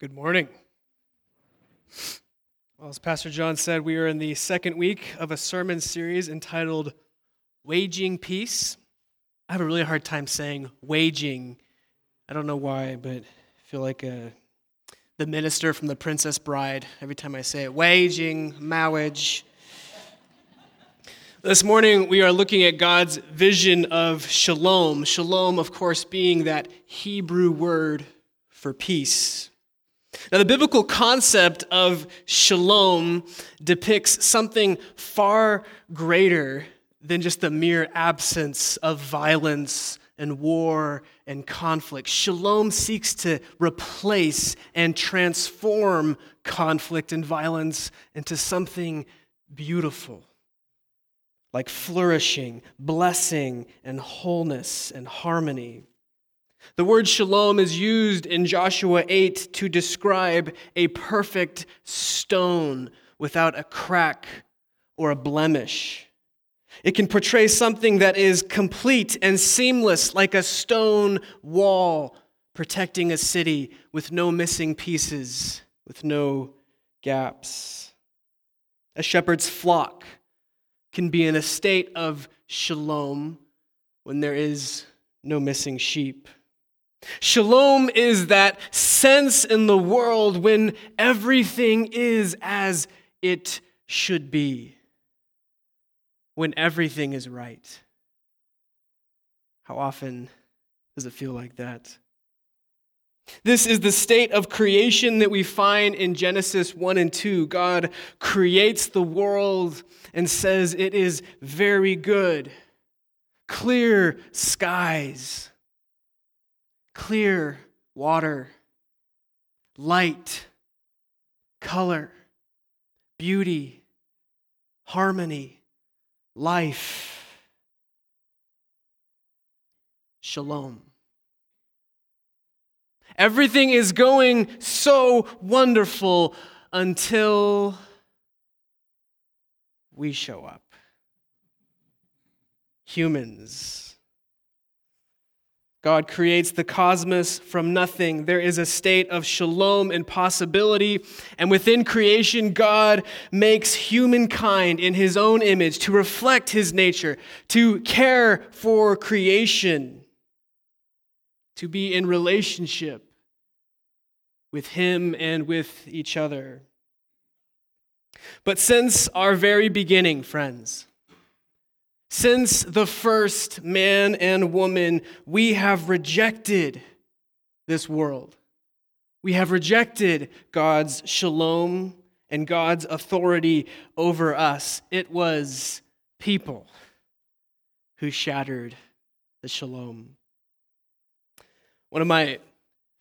Good morning. Well, as Pastor John said, we are in the second week of a sermon series entitled Waging Peace. I have a really hard time saying waging. I don't know why, but I feel like a, the minister from The Princess Bride every time I say it. Waging, marriage. This morning, we are looking at God's vision of shalom. Shalom, of course, being that Hebrew word for peace. Now, the biblical concept of shalom depicts something far greater than just the mere absence of violence and war and conflict. Shalom seeks to replace and transform conflict and violence into something beautiful, like flourishing, blessing, and wholeness and harmony. The word shalom is used in Joshua 8 to describe a perfect stone without a crack or a blemish. It can portray something that is complete and seamless, like a stone wall protecting a city with no missing pieces, with no gaps. A shepherd's flock can be in a state of shalom when there is no missing sheep. Shalom is that sense in the world when everything is as it should be, when everything is right. How often does it feel like that? This is the state of creation that we find in Genesis 1 and 2. God creates the world and says it is very good. Clear skies clear water, light, color, beauty, harmony, life. Shalom. Everything is going so wonderful until we show up. Humans God creates the cosmos from nothing. There is a state of shalom and possibility. And within creation, God makes humankind in his own image to reflect his nature, to care for creation, to be in relationship with him and with each other. But since our very beginning, friends, since the first man and woman, we have rejected this world. We have rejected God's shalom and God's authority over us. It was people who shattered the shalom. One of my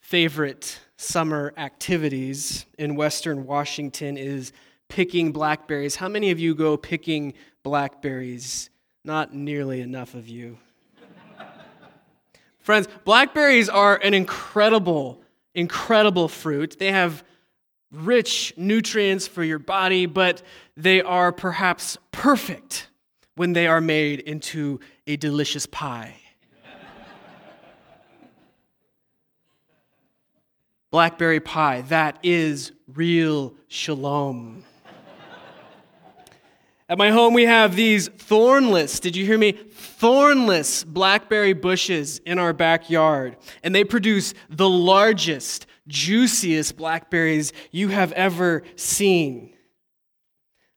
favorite summer activities in Western Washington is picking blackberries. How many of you go picking blackberries? Not nearly enough of you. Friends, blackberries are an incredible, incredible fruit. They have rich nutrients for your body, but they are perhaps perfect when they are made into a delicious pie. Blackberry pie, that is real shalom. At my home, we have these thornless, did you hear me? Thornless blackberry bushes in our backyard. And they produce the largest, juiciest blackberries you have ever seen.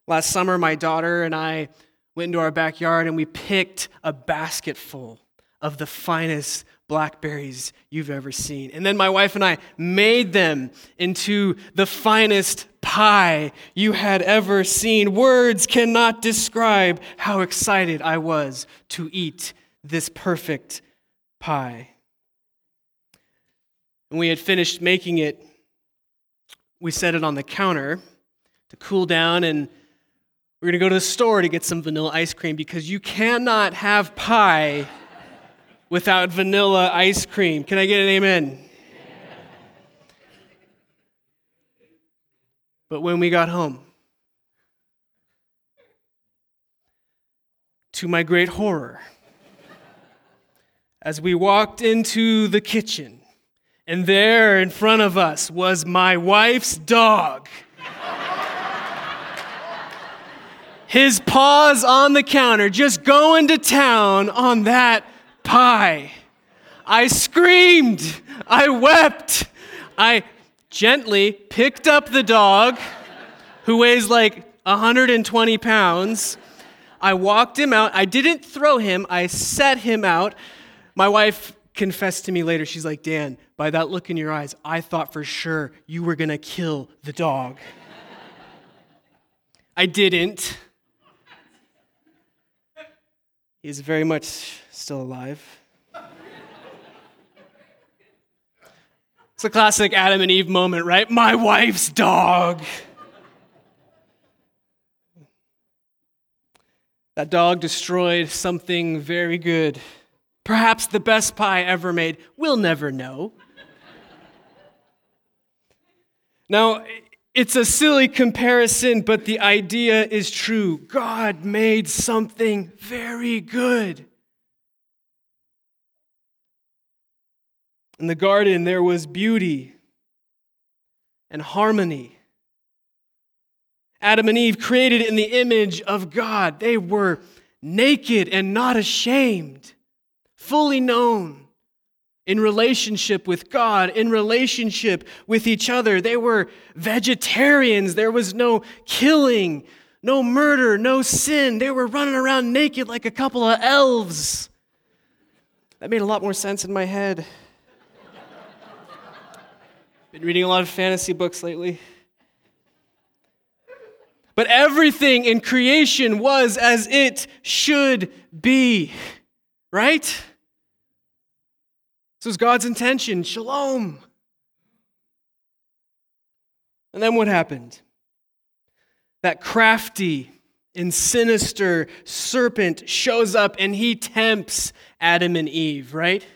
Last summer, my daughter and I went into our backyard and we picked a basket full of the finest blackberries you've ever seen. And then my wife and I made them into the finest pie you had ever seen. Words cannot describe how excited I was to eat this perfect pie. When we had finished making it, we set it on the counter to cool down and we're going to go to the store to get some vanilla ice cream because you cannot have pie without vanilla ice cream. Can I get an amen? But when we got home, to my great horror, as we walked into the kitchen And there in front of us was my wife's dog. His paws on the counter, just going to town on that pie. I screamed. I wept. I gently picked up the dog, who weighs like 120 pounds. I walked him out. I didn't throw him, I set him out. My wife confessed to me later. She's like, Dan, by that look in your eyes, I thought for sure you were going to kill the dog. I didn't. He's very much still alive. It's a classic Adam and Eve moment, right? My wife's dog. That dog destroyed something very good. Perhaps the best pie ever made. We'll never know. now, it's a silly comparison, but the idea is true. God made something very good. In the garden, there was beauty and harmony. Adam and Eve, created in the image of God, they were naked and not ashamed, fully known in relationship with God, in relationship with each other. They were vegetarians. There was no killing, no murder, no sin. They were running around naked like a couple of elves. That made a lot more sense in my head. Been reading a lot of fantasy books lately. But everything in creation was as it should be, right? This was God's intention. Shalom. And then what happened? That crafty and sinister serpent shows up and he tempts Adam and Eve, right?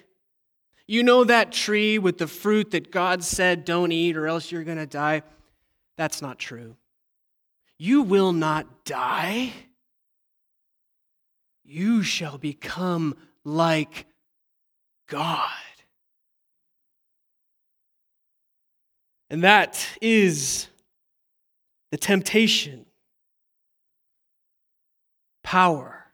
You know that tree with the fruit that God said, don't eat or else you're going to die? That's not true. You will not die. You shall become like God. And that is the temptation, power.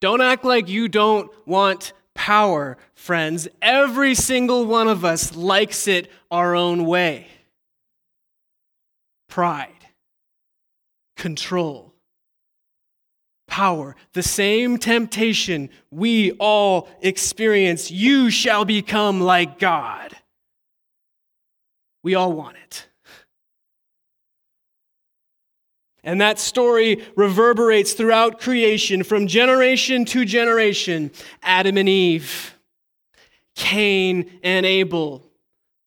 Don't act like you don't want power, friends. Every single one of us likes it our own way. Pride, control, power, the same temptation we all experience. You shall become like God. We all want it. And that story reverberates throughout creation from generation to generation. Adam and Eve, Cain and Abel,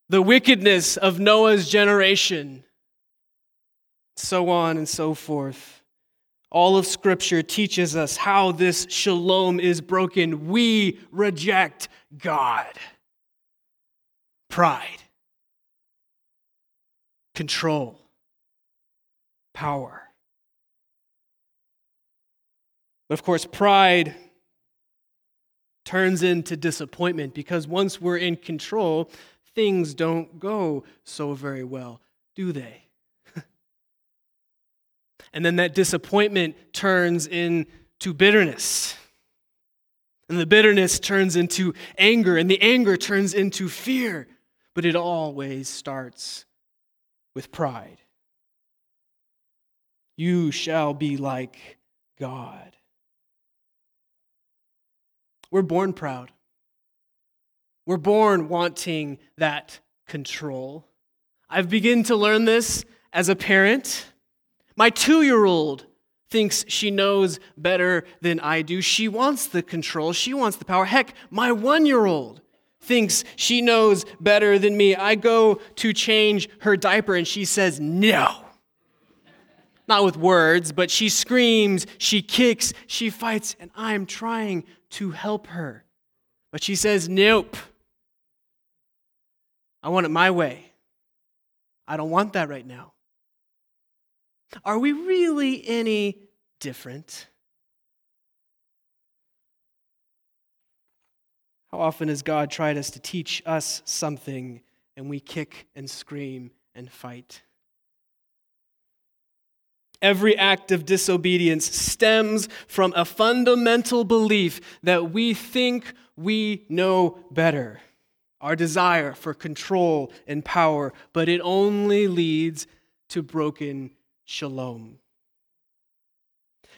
the wickedness of Noah's generation, so on and so forth. All of Scripture teaches us how this shalom is broken. We reject God. Pride, control, power. But of course, pride turns into disappointment because once we're in control, things don't go so very well, do they? and then that disappointment turns into bitterness. And the bitterness turns into anger, and the anger turns into fear. But it always starts with pride. You shall be like God. We're born proud. We're born wanting that control. I've begun to learn this as a parent. My two year old thinks she knows better than I do. She wants the control, she wants the power. Heck, my one year old thinks she knows better than me. I go to change her diaper and she says, No. Not with words, but she screams, she kicks, she fights, and I'm trying to help her. But she says, Nope. I want it my way. I don't want that right now. Are we really any different? How often has God tried us to teach us something and we kick and scream and fight? Every act of disobedience stems from a fundamental belief that we think we know better, our desire for control and power, but it only leads to broken shalom.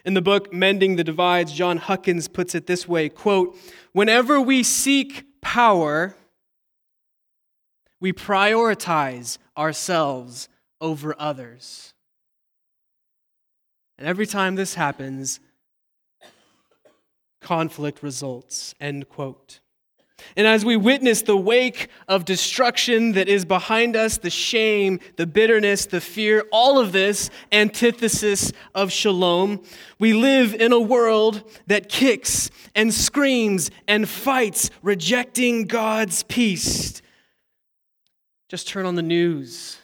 In the book Mending the Divides, Jon Huckins puts it this way, quote, "Whenever we seek power, we prioritize ourselves over others." And every time this happens, conflict results. End quote. And as we witness the wake of destruction that is behind us, the shame, the bitterness, the fear, all of this antithesis of shalom, we live in a world that kicks and screams and fights, rejecting God's peace. Just turn on the news,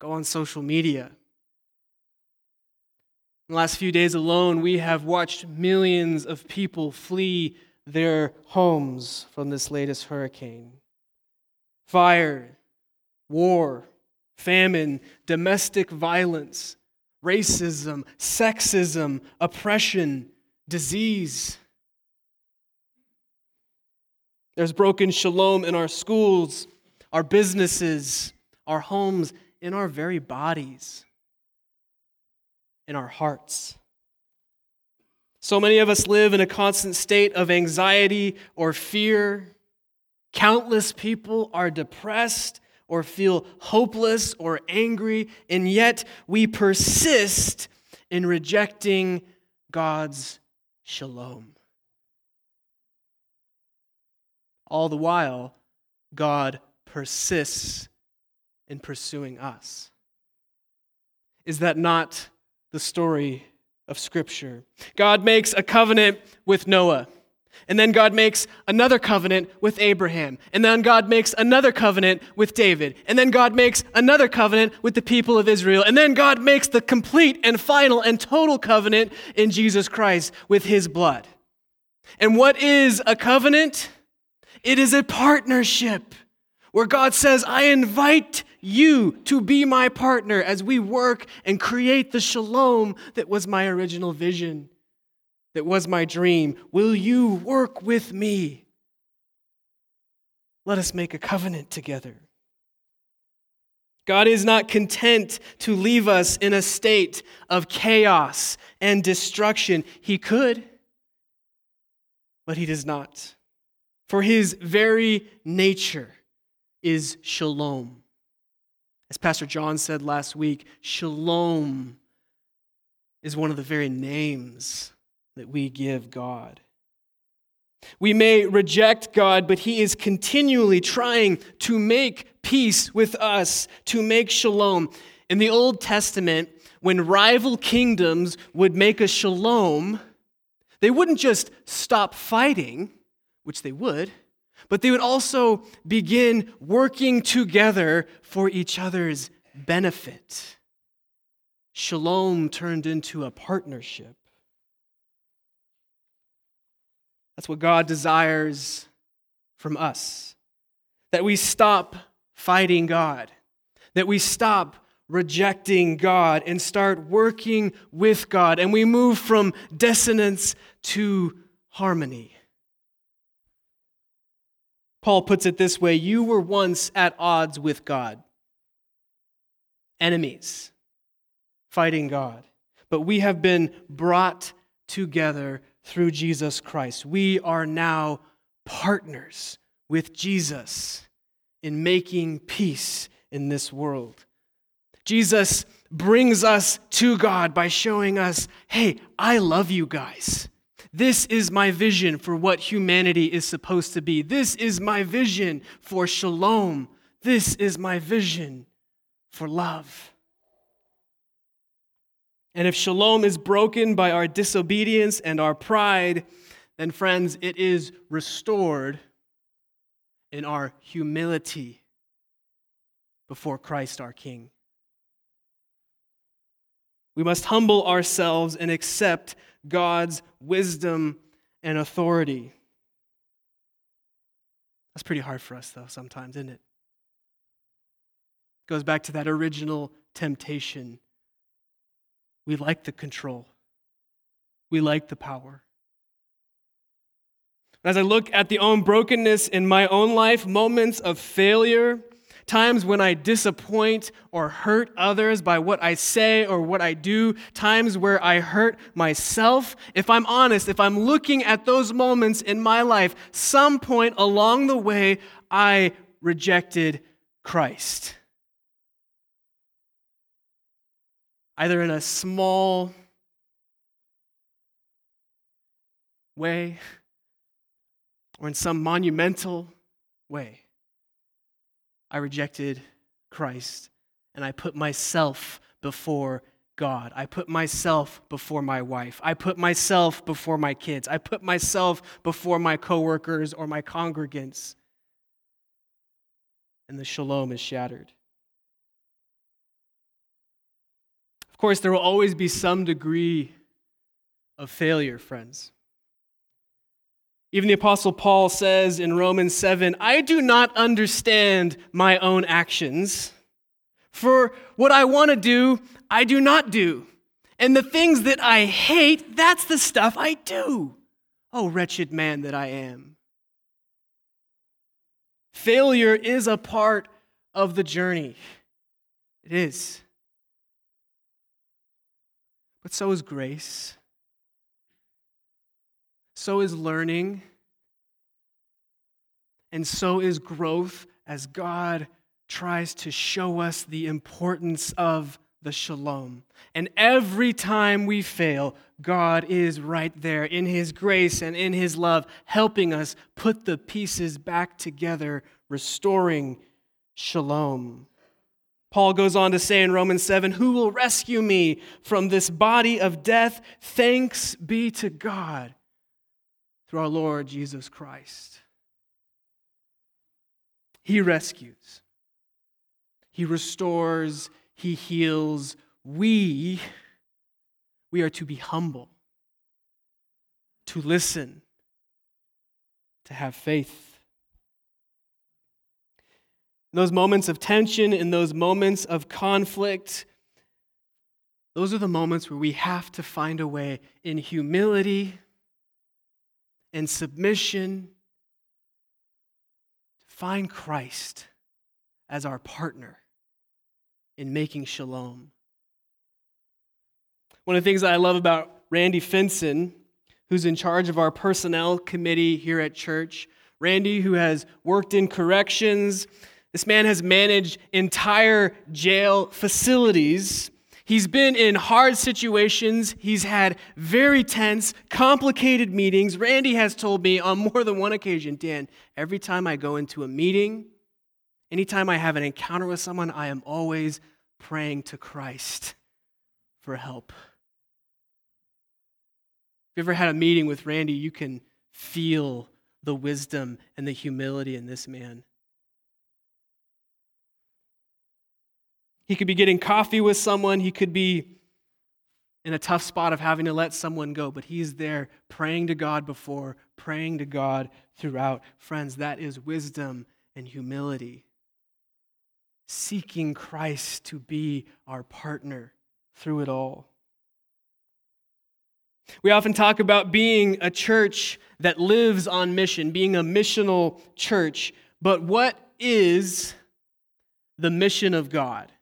go on social media. In the last few days alone, we have watched millions of people flee their homes from this latest hurricane. Fire, war, famine, domestic violence, racism, sexism, oppression, disease. There's broken shalom in our schools, our businesses, our homes, in our very bodies, in our hearts. So many of us live in a constant state of anxiety or fear. Countless people are depressed or feel hopeless or angry, and yet we persist in rejecting God's shalom. All the while, God persists in pursuing us. Is that not the story of Scripture. God makes a covenant with Noah. And then God makes another covenant with Abraham. And then God makes another covenant with David. And then God makes another covenant with the people of Israel. And then God makes the complete and final and total covenant in Jesus Christ with his blood. And what is a covenant? It is a partnership where God says, I invite you to be my partner as we work and create the shalom that was my original vision, that was my dream. Will you work with me? Let us make a covenant together. God is not content to leave us in a state of chaos and destruction. He could, but He does not. For His very nature is shalom. As Pastor John said last week, shalom is one of the very names that we give God. We may reject God, but He is continually trying to make peace with us, to make shalom. In the Old Testament, when rival kingdoms would make a shalom, they wouldn't just stop fighting, which they would but they would also begin working together for each other's benefit. Shalom turned into a partnership. That's what God desires from us that we stop fighting God, that we stop rejecting God and start working with God, and we move from dissonance to harmony. Paul puts it this way You were once at odds with God, enemies, fighting God. But we have been brought together through Jesus Christ. We are now partners with Jesus in making peace in this world. Jesus brings us to God by showing us, hey, I love you guys. This is my vision for what humanity is supposed to be. This is my vision for shalom. This is my vision for love. And if shalom is broken by our disobedience and our pride, then, friends, it is restored in our humility before Christ our King. We must humble ourselves and accept God's wisdom and authority. That's pretty hard for us, though, sometimes, isn't it? Goes back to that original temptation. We like the control, we like the power. As I look at the own brokenness in my own life, moments of failure, times when I disappoint or hurt others by what I say or what I do, times where I hurt myself. If I'm honest, if I'm looking at those moments in my life, some point along the way, I rejected Christ. Either in a small way or in some monumental way. I rejected Christ and I put myself before God. I put myself before my wife. I put myself before my kids. I put myself before my coworkers or my congregants. And the shalom is shattered. Of course, there will always be some degree of failure, friends. Even the Apostle Paul says in Romans 7 I do not understand my own actions. For what I want to do, I do not do. And the things that I hate, that's the stuff I do. Oh, wretched man that I am. Failure is a part of the journey. It is. But so is grace so is learning, and so is growth as God tries to show us the importance of the shalom. And every time we fail, God is right there in His grace and in His love, helping us put the pieces back together, restoring shalom. Paul goes on to say in Romans 7 Who will rescue me from this body of death? Thanks be to God through our Lord Jesus Christ. He rescues, He restores, He heals. We, we are to be humble, to listen, to have faith. In those moments of tension, in those moments of conflict, those are the moments where we have to find a way in humility and submission to find Christ as our partner in making shalom. One of the things I love about Randy Finson, who's in charge of our personnel committee here at church, Randy, who has worked in corrections, this man has managed entire jail facilities He's been in hard situations. He's had very tense, complicated meetings. Randy has told me on more than one occasion Dan, every time I go into a meeting, anytime I have an encounter with someone, I am always praying to Christ for help. If you ever had a meeting with Randy, you can feel the wisdom and the humility in this man. He could be getting coffee with someone. He could be in a tough spot of having to let someone go, but he's there praying to God before, praying to God throughout. Friends, that is wisdom and humility. Seeking Christ to be our partner through it all. We often talk about being a church that lives on mission, being a missional church. But what is the mission of God?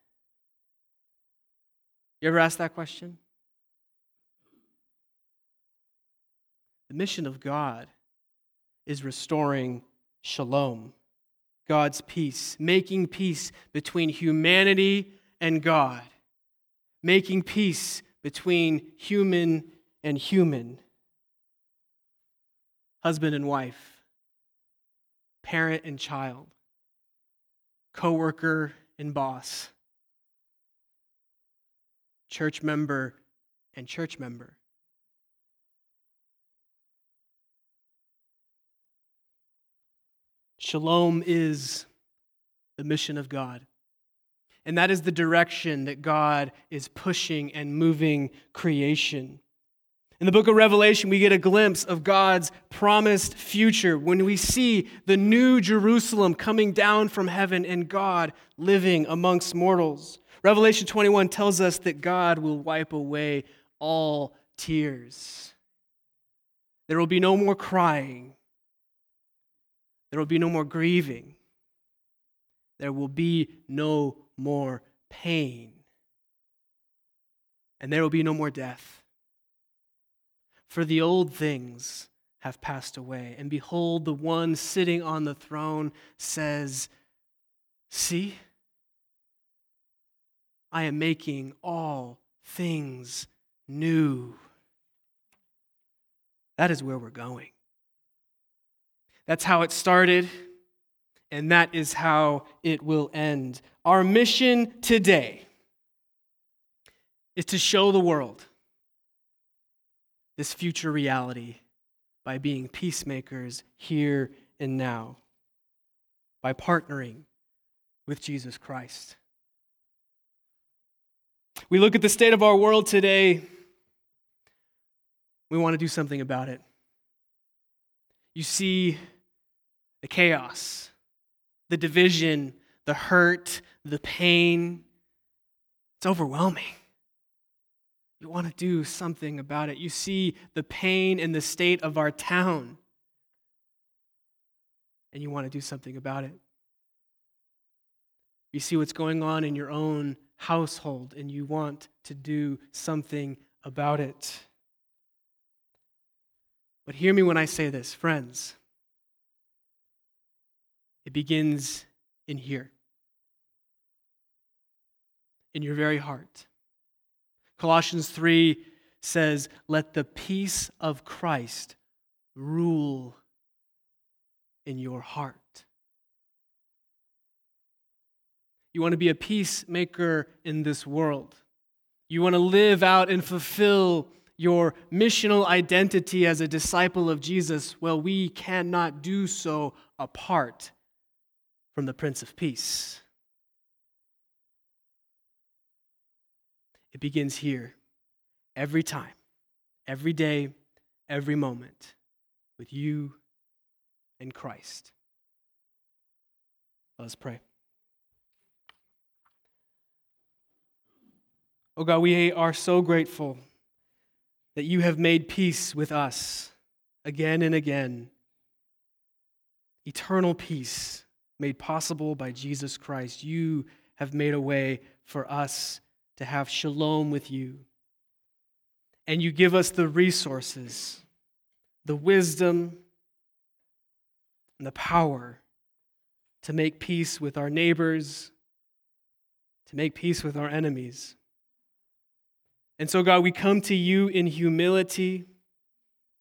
You ever ask that question? The mission of God is restoring shalom, God's peace, making peace between humanity and God, making peace between human and human, husband and wife, parent and child, coworker and boss church member, and church member. Shalom is the mission of God. And that is the direction that God is pushing and moving creation. In the book of Revelation, we get a glimpse of God's promised future when we see the new Jerusalem coming down from heaven and God living amongst mortals. Revelation 21 tells us that God will wipe away all tears. There will be no more crying. There will be no more grieving. There will be no more pain. And there will be no more death. For the old things have passed away. And behold, the one sitting on the throne says, See, I am making all things new. That is where we're going. That's how it started, and that is how it will end. Our mission today is to show the world this future reality by being peacemakers here and now, by partnering with Jesus Christ. We look at the state of our world today, we want to do something about it. You see the chaos, the division, the hurt, the pain. It's overwhelming. You want to do something about it. You see the pain and the state of our town, and you want to do something about it. You see what's going on in your own household, and you want to do something about it. But hear me when I say this, friends. It begins in here, in your very heart. Colossians 3 says, Let the peace of Christ rule in your heart. You want to be a peacemaker in this world. You want to live out and fulfill your missional identity as a disciple of Jesus. Well, we cannot do so apart from the Prince of Peace. It begins here every time, every day, every moment with you and Christ. Let's pray. Oh God, we are so grateful that you have made peace with us again and again. Eternal peace made possible by Jesus Christ. You have made a way for us to have shalom with you. And you give us the resources, the wisdom, and the power to make peace with our neighbors, to make peace with our enemies. And so, God, we come to you in humility,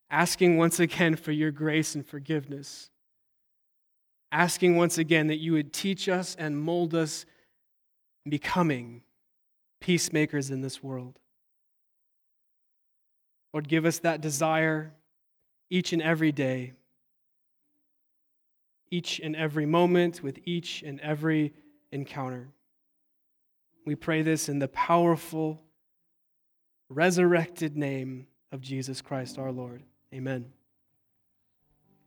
asking once again for your grace and forgiveness. Asking once again that you would teach us and mold us becoming peacemakers in this world. Lord, give us that desire each and every day, each and every moment, with each and every encounter. We pray this in the powerful, resurrected name of Jesus Christ our Lord. Amen.